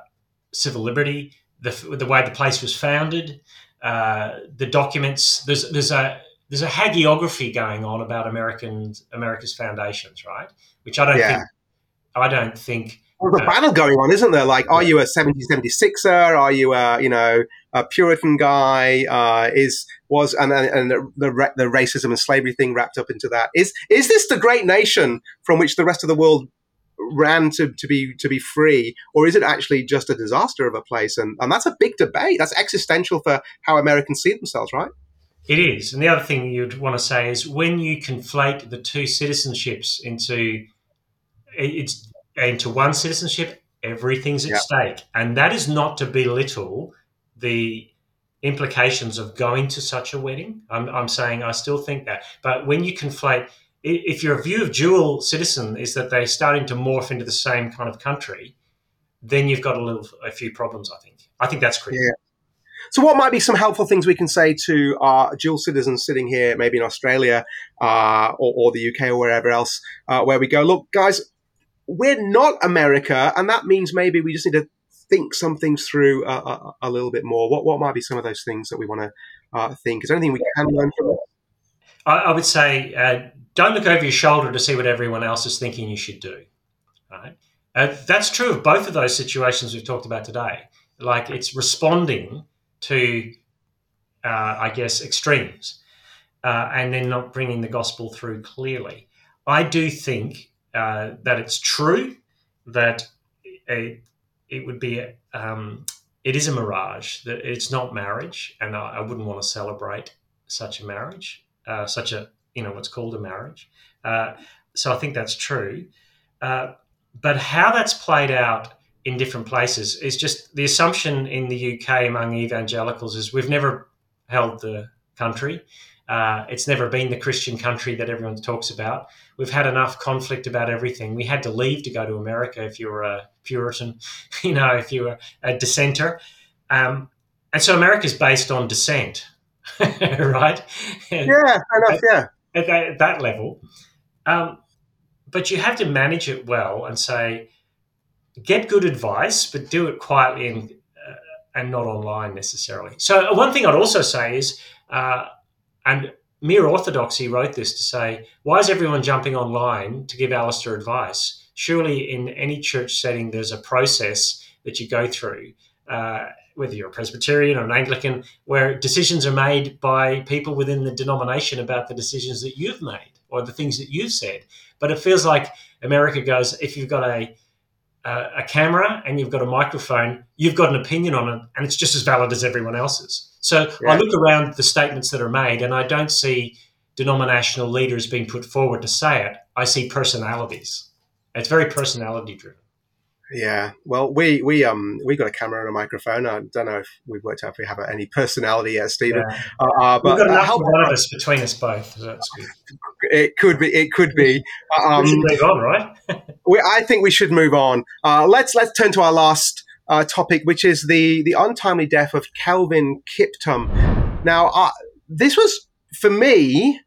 civil liberty, the, the way the place was founded, uh, the documents. There's there's a there's a hagiography going on about American America's foundations, right? Which I don't Yeah. think I don't think There's a battle going on, isn't there? Like, are you a 1776er? Are you a, you know, a Puritan guy? Uh, is was and and the the, the racism and slavery thing wrapped up into that? Is is this the great nation from which the rest of the world ran to, to be to be free, or is it actually just a disaster of a place? And and that's a big debate. That's existential for how Americans see themselves, right? It is. And the other thing you'd want to say is when you conflate the two citizenships into it's into one citizenship, everything's at Yeah. stake. And that is not to belittle the implications of going to such a wedding. I'm, I'm saying I still think that. But when you conflate, if your view of dual citizen is that they're starting to morph into the same kind of country, then you've got a little a few problems. I think. I think that's critical. So, what might be some helpful things we can say to our dual citizens sitting here, maybe in Australia uh, or, or the UK or wherever else, uh, where we go, look, guys, we're not America, and that means maybe we just need to think some things through a, a, a little bit more. What what might be some of those things that we want to uh, think? Is there anything we can learn from it? I, I would say uh, don't look over your shoulder to see what everyone else is thinking you should do. Right? Uh, that's true of both of those situations we've talked about today. Like it's responding to, uh, I guess, extremes, uh, and then not bringing the gospel through clearly. I do think uh, that it's true that it, it would be um, it is a mirage that it's not marriage and I, I, wouldn't want to celebrate such a marriage uh, such a you know what's called a marriage. Uh, so i think that's true. Uh, but how that's played out in different places is just the assumption in the uk among evangelicals is we've never held the country uh, it's never been the Christian country that everyone talks about. We've had enough conflict about everything. We had to leave to go to America if you were a Puritan, you know, if you were a dissenter. Um, and so America is based on dissent, right? Yeah, enough, yeah. At that, at that level. Um, but you have to manage it well and say, get good advice, but do it quietly and, uh, and not online necessarily. So, one thing I'd also say is, uh, and Mere Orthodoxy wrote this to say, why is everyone jumping online to give Alistair advice? Surely in any church setting, there's a process that you go through, uh, whether you're a Presbyterian or an Anglican, where decisions are made by people within the denomination about the decisions that you've made or the things that you've said. But it feels like America goes, if you've got a a camera and you've got a microphone, you've got an opinion on it, and it's just as valid as everyone else's. So yeah. I look around the statements that are made, and I don't see denominational leaders being put forward to say it. I see personalities. It's very personality driven. Yeah, well, we we um we got a camera and a microphone. I don't know if we've worked out if we have any personality yet, Stephen. Yeah. Uh, uh, but we've got enough uh, one of us between us both. So that's. It could be. It could be. Um, we should move on, right? we, I think we should move on. Uh, let's let's turn to our last uh, topic, which is the the untimely death of Kelvin Kiptum. Now, uh, this was for me.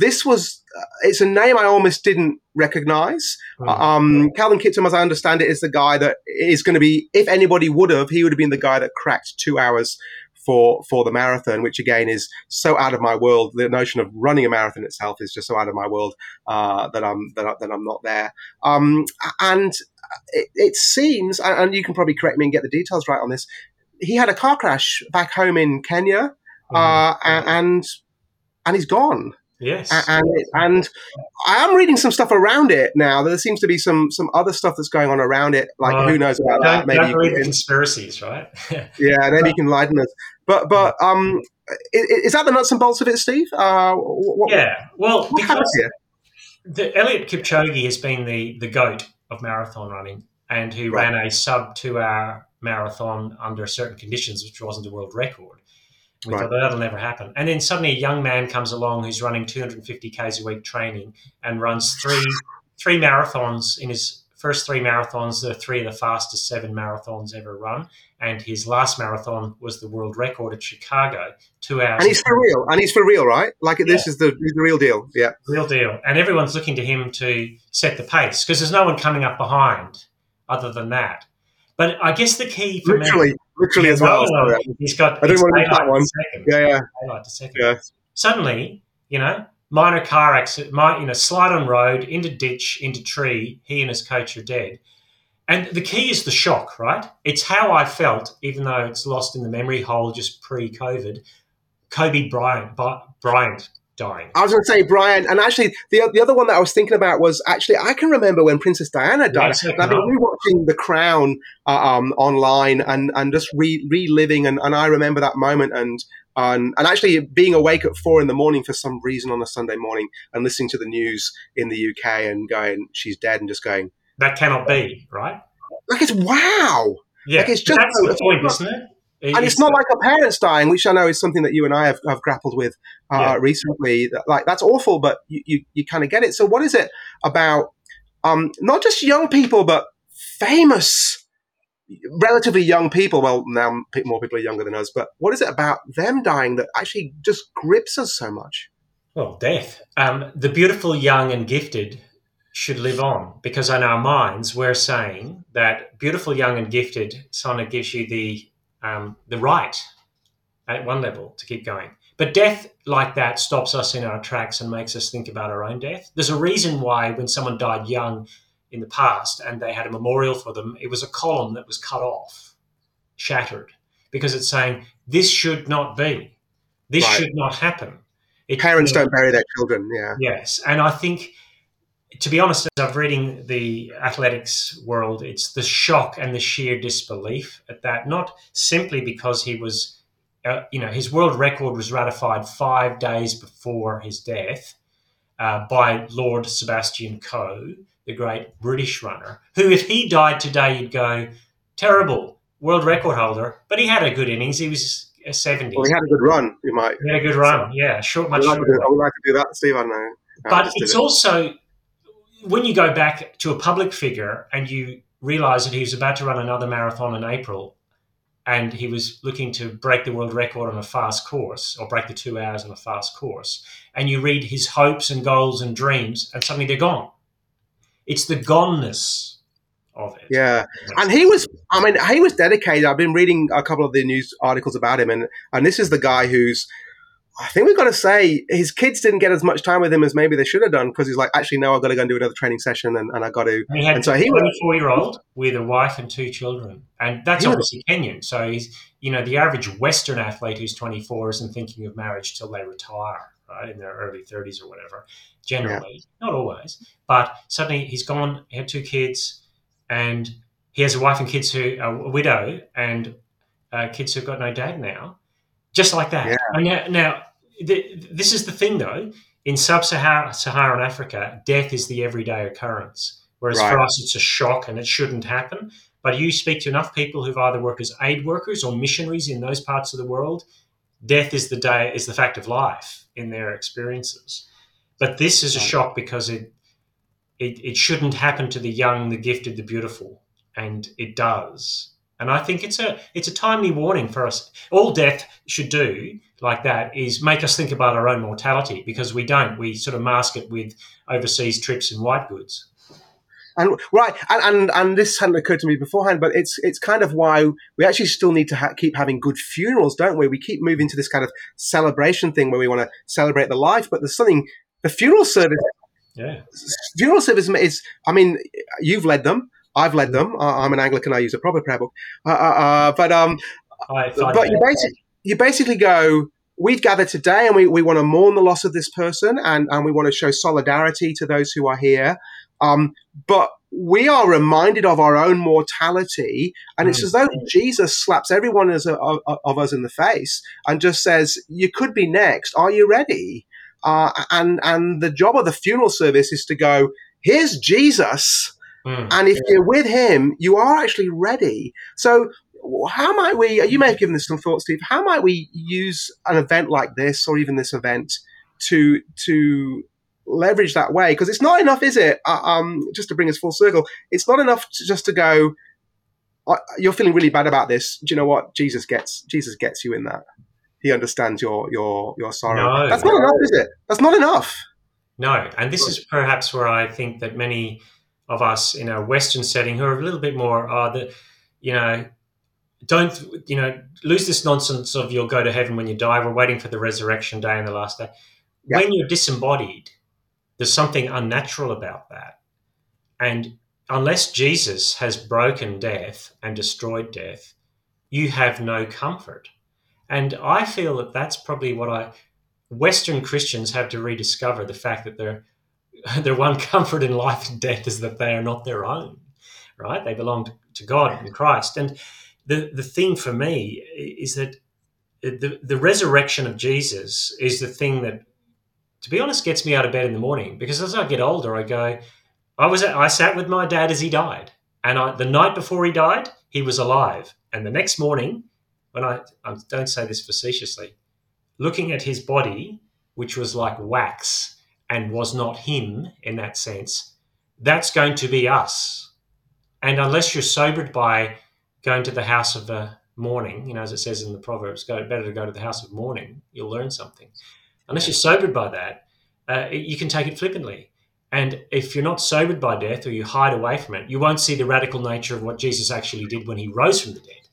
This was uh, it's a name I almost didn't recognize. Mm. Um, Kelvin Kiptum, as I understand it, is the guy that is going to be. If anybody would have, he would have been the guy that cracked two hours for for the marathon, which again is so out of my world. The notion of running a marathon itself is just so out of my world uh, that I'm that, that I'm not there. Um, and it, it seems, and you can probably correct me and get the details right on this. He had a car crash back home in Kenya, mm-hmm. uh, and and he's gone. Yes, and and I am reading some stuff around it now. There seems to be some some other stuff that's going on around it. Like uh, who knows about that? Maybe conspiracies, right? yeah, maybe you can lighten us. But but um, is, is, that the nuts and bolts of it, Steve? Uh, what, yeah. Well, because the Eliud Kipchoge has been the the goat of marathon running, and who right. ran a sub two hour marathon under certain conditions, which wasn't a world record. We right. thought that'll never happen. And then suddenly a young man comes along who's running 250 k's a week training and runs three three marathons in his first three marathons. They're three of the fastest seven marathons ever run. And his last marathon was the world record at Chicago, two hours. And he's for real. And he's for real, right? Like yeah. this is the, the real deal. Yeah, real deal. And everyone's looking to him to set the pace because there's no one coming up behind other than that. But I guess the key for literally, me, literally as well. well he's got. I didn't want to miss that one. Second, yeah, yeah. Daylight to second. Yeah. Suddenly, you know, minor car accident, might you know, slide on road into ditch into tree. He and his coach are dead. And the key is the shock, right? It's how I felt, even though it's lost in the memory hole just pre-COVID. Kobe Bryant, Bryant dying. I was going to say Brian, and actually the the other one that I was thinking about was actually I can remember when Princess Diana died. Yeah, I've been rewatching The Crown uh, um, online and and just re- reliving, and, and I remember that moment and. and and actually being awake at four in the morning for some reason on a Sunday morning and listening to the news in the UK and going, she's dead, and just going, that cannot be, right? Like it's wow. Yeah, like it's just that's the point, isn't it? And it's, it's not like a parent's dying, which I know is something that you and I have, have grappled with uh, yeah. recently. Like that's awful, but you, you, you kind of get it. So what is it about um, not just young people, but famous, relatively young people? Well, now more people are younger than us, but what is it about them dying that actually just grips us so much? Well, death. Um, the beautiful, young, and gifted should live on because in our minds we're saying that beautiful, young, and gifted. Sonna gives you the um, the right at one level to keep going. But death like that stops us in our tracks and makes us think about our own death. There's a reason why when someone died young in the past and they had a memorial for them, it was a column that was cut off, shattered, because it's saying this should not be, this right. should not happen. It, Parents don't bury their children. Yeah. Yes, and I think, to be honest, as I'm reading the athletics world, it's the shock and the sheer disbelief at that. Not simply because he was, uh, you know, his world record was ratified five days before his death uh, by Lord Sebastian Coe, the great British runner, who, if he died today, you'd go terrible world record holder, but he had a good innings. He was a 70. Well, he had a good run. You might. He had a good run. Yeah, short, much. I would, like I would like to do that, Steve. I know. But it's also when you go back to a public figure and you realize that he was about to run another marathon in April, and he was looking to break the world record on a fast course or break the two hours on a fast course, and you read his hopes and goals and dreams, and suddenly they're gone. It's the goneness of it. Yeah, and he was. I mean, he was dedicated. I've been reading a couple of the news articles about him, and and this is the guy who's. I think we've got to say his kids didn't get as much time with him as maybe they should have done because he's like, actually, no, I've got to go and do another training session, and, and I got to. And he had and so he was a 24 year old with a wife and two children, and that's obviously Kenyan. So he's, you know, the average Western athlete who's 24 isn't thinking of marriage till they retire, right, in their early 30s or whatever. Generally, yeah. not always, but suddenly he's gone, had two kids and he has a wife and kids who are a widow and uh, kids who've got no dad now, just like that. Yeah. now, now the, this is the thing though. In sub-Saharan Africa, death is the everyday occurrence, whereas right. for us it's a shock and it shouldn't happen. But you speak to enough people who've either worked as aid workers or missionaries in those parts of the world, death is the day is the fact of life in their experiences. But this is a shock because it it, it shouldn't happen to the young, the gifted, the beautiful, and it does. And I think it's a it's a timely warning for us. All death should do like that is make us think about our own mortality because we don't. We sort of mask it with overseas trips and white goods. And right, and, and and this hadn't occurred to me beforehand, but it's it's kind of why we actually still need to ha- keep having good funerals, don't we? We keep moving to this kind of celebration thing where we want to celebrate the life, but there's something. The funeral service yeah. Funeral service is, I mean, you've led them. I've led them. Uh, I'm an Anglican. I use a proper prayer book. Uh, uh, uh but um, but you basically, you basically go, we've gathered today and we, we want to mourn the loss of this person and, and we want to show solidarity to those who are here. Um, but we are reminded of our own mortality, and it's mm. as though Jesus slaps everyone as a, of, of, us in the face and just says, "You could be next. Are you ready?" Uh, and and the job of the funeral service is to go. Here's Jesus, mm. and if you're with him, you are actually ready. So how might we? You may have given this some thought, Steve. How might we use an event like this, or even this event, to to leverage that way? Because it's not enough, is it? Uh, um, just to bring us full circle, it's not enough to, just to go. You're feeling really bad about this. Do you know what? Jesus gets Jesus gets you in that he understands your your your sorrow. No, That's not enough, is it? That's not enough. No, and this is perhaps where I think that many of us in a Western setting who are a little bit more are uh, the, you know, don't you know lose this nonsense of you'll go to heaven when you die. We're waiting for the resurrection day and the last day. Yeah. When you're disembodied, there's something unnatural about that, and unless Jesus has broken death and destroyed death, you have no comfort. And I feel that that's probably what I Western Christians have to rediscover the fact that their their one comfort in life and death is that they are not their own, right? They belong to God and Christ. And the the thing for me is that the the resurrection of Jesus is the thing that, to be honest, gets me out of bed in the morning. Because as I get older, I go, I was I sat with my dad as he died, and I, the night before he died, he was alive, and the next morning when I, I don't say this facetiously, looking at his body, which was like wax and was not him in that sense, that's going to be us. And unless you're sobered by going to the house of the mourning, you know, as it says in the Proverbs, go better to go to the house of mourning, you'll learn something. Unless you're sobered by that, uh, you can take it flippantly. And if you're not sobered by death or you hide away from it, you won't see the radical nature of what Jesus actually did when he rose from the dead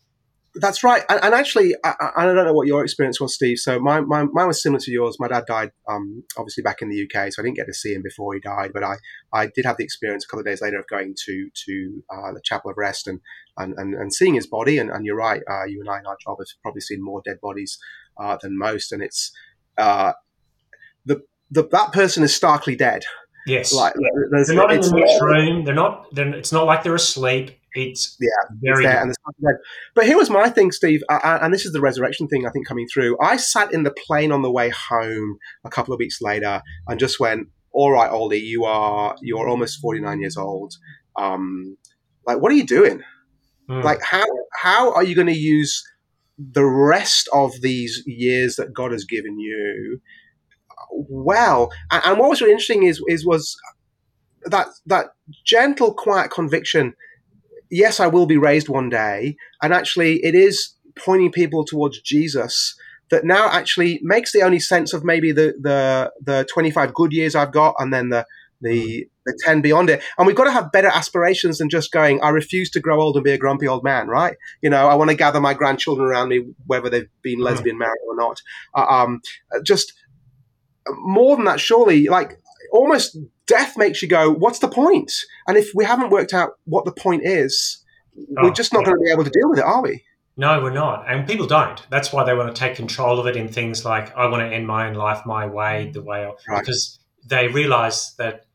That's right. And, and actually, I, I, don't know what your experience was, Steve. So my, my, mine was similar to yours. My dad died, um, obviously back in the UK, so I didn't get to see him before he died. But I, I did have the experience a couple of days later of going to to uh, the Chapel of Rest and and, and, and seeing his body. And, and you're right, uh, you and I in our job have probably seen more dead bodies uh, than most. And it's uh, the, the that person is starkly dead. Yes, like they're not in the next room. They're not. They're, it's not like they're asleep. It's yeah, very. It's and but here was my thing, Steve, uh, and this is the resurrection thing I think coming through. I sat in the plane on the way home a couple of weeks later and just went, "All right, Ollie, you are you're almost forty nine years old. Um, like, what are you doing? Mm. Like, how how are you going to use the rest of these years that God has given you?" Well, and, and what was really interesting is is was that that gentle, quiet conviction yes, I will be raised one day. And actually, it is pointing people towards Jesus that now actually makes the only sense of maybe the, the, the 25 good years I've got and then the, the, the 10 beyond it. And we've got to have better aspirations than just going, I refuse to grow old and be a grumpy old man, right? You know, I want to gather my grandchildren around me, whether they've been mm. lesbian married or not. Uh, um, just more than that, surely, like almost death makes you go, what's the point? And if we haven't worked out what the point is, oh, we're just not yeah. going to be able to deal with it, are we? No, we're not. And people don't. That's why they want to take control of it in things like, I want to end my own life my way, the way, right. because they realize that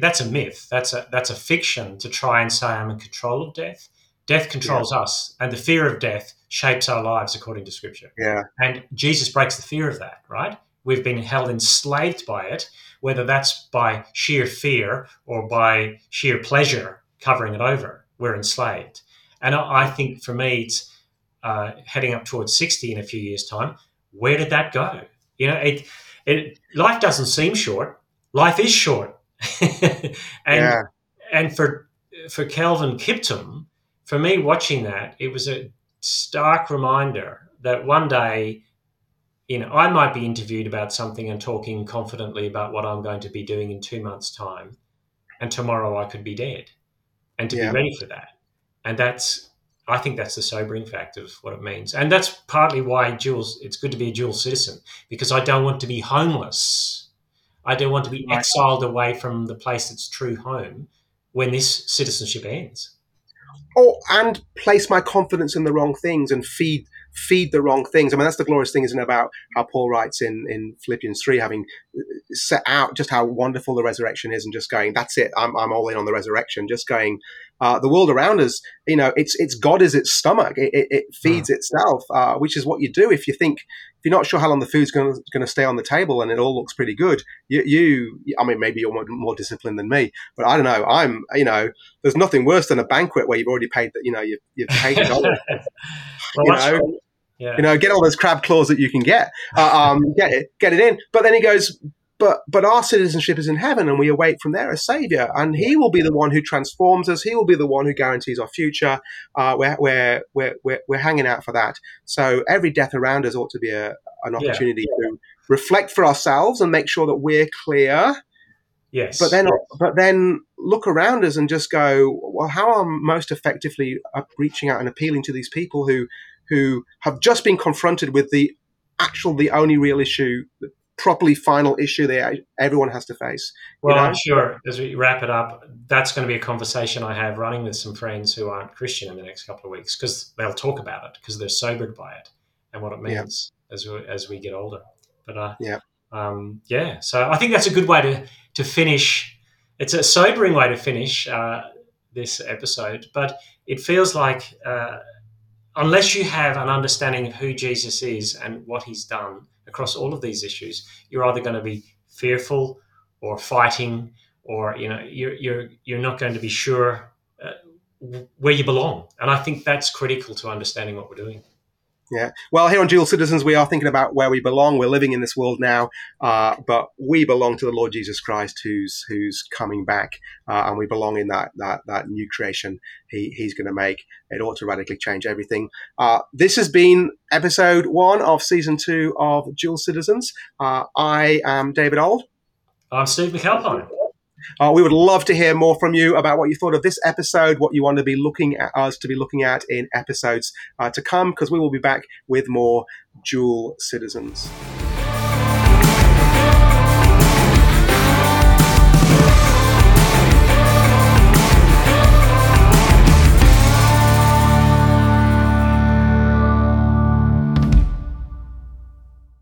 that's a myth. That's a, that's a fiction to try and say I'm in control of death. Death controls yeah. us, and the fear of death shapes our lives according to Scripture. Yeah. And Jesus breaks the fear of that, right? We've been held enslaved by it whether that's by sheer fear or by sheer pleasure covering it over. We're enslaved. And I think for me, it's uh, heading up towards 60 in a few years' time. Where did that go? You know, it, it life doesn't seem short. Life is short. and yeah. and for for Kelvin Kiptum, for me watching that, it was a stark reminder that one day you know, I might be interviewed about something and talking confidently about what I'm going to be doing in two months' time, and tomorrow I could be dead, and to yeah. be ready for that, and that's I think that's the sobering fact of what it means, and that's partly why Jules. It's good to be a dual citizen because I don't want to be homeless. I don't want to be exiled away from the place that's true home when this citizenship ends. Oh, and place my confidence in the wrong things and feed feed the wrong things. I mean, that's the glorious thing, isn't it, about how Paul writes in, in Philippians 3, having uh, set out just how wonderful the resurrection is and just going, that's it, I'm, I'm all in on the resurrection, just going, uh, the world around us, you know, it's it's God is its stomach. It, it, it feeds mm. itself, uh, which is what you do if you think if you're not sure how long the food's going to stay on the table and it all looks pretty good. You, you I mean, maybe you're more, more, disciplined than me, but I don't know. I'm, you know, there's nothing worse than a banquet where you've already paid, that. you know, you've, you've paid dollars. well, you know, yeah. you know, get all those crab claws that you can get, uh, um, get it, get it in. But then he goes, but but our citizenship is in heaven and we await from there a savior. And he will be the one who transforms us. He will be the one who guarantees our future. Uh, we're, we're, we're, we're, we're hanging out for that. So every death around us ought to be a, an opportunity yeah. to reflect for ourselves and make sure that we're clear. Yes. But then but then look around us and just go well how am most effectively reaching out and appealing to these people who who have just been confronted with the actual the only real issue properly final issue that everyone has to face. Well, know? I'm sure as we wrap it up, that's going to be a conversation I have running with some friends who aren't Christian in the next couple of weeks because they'll talk about it because they're sobered by it and what it means yeah. as we, as we get older. But uh, yeah, um, yeah. So I think that's a good way to to finish. It's a sobering way to finish uh, this episode, but it feels like. Uh, unless you have an understanding of who Jesus is and what he's done, across all of these issues, you're either going to be fearful or fighting, or you know you're you're you're not going to be sure uh, where you belong. And I think that's critical to understanding what we're doing. Yeah. Well, here on Dual Citizens, we are thinking about where we belong. We're living in this world now, uh, but we belong to the Lord Jesus Christ, who's who's coming back, uh, and we belong in that that that new creation he, he's going to make. It ought to radically change everything. Uh, this has been episode one of season two of Dual Citizens. Uh, I am David Ould. I'm Steve McAlpine. Uh, we would love to hear more from you about what you thought of this episode, what you want to be looking at us to be looking at in episodes uh, to come, because we will be back with more dual citizens.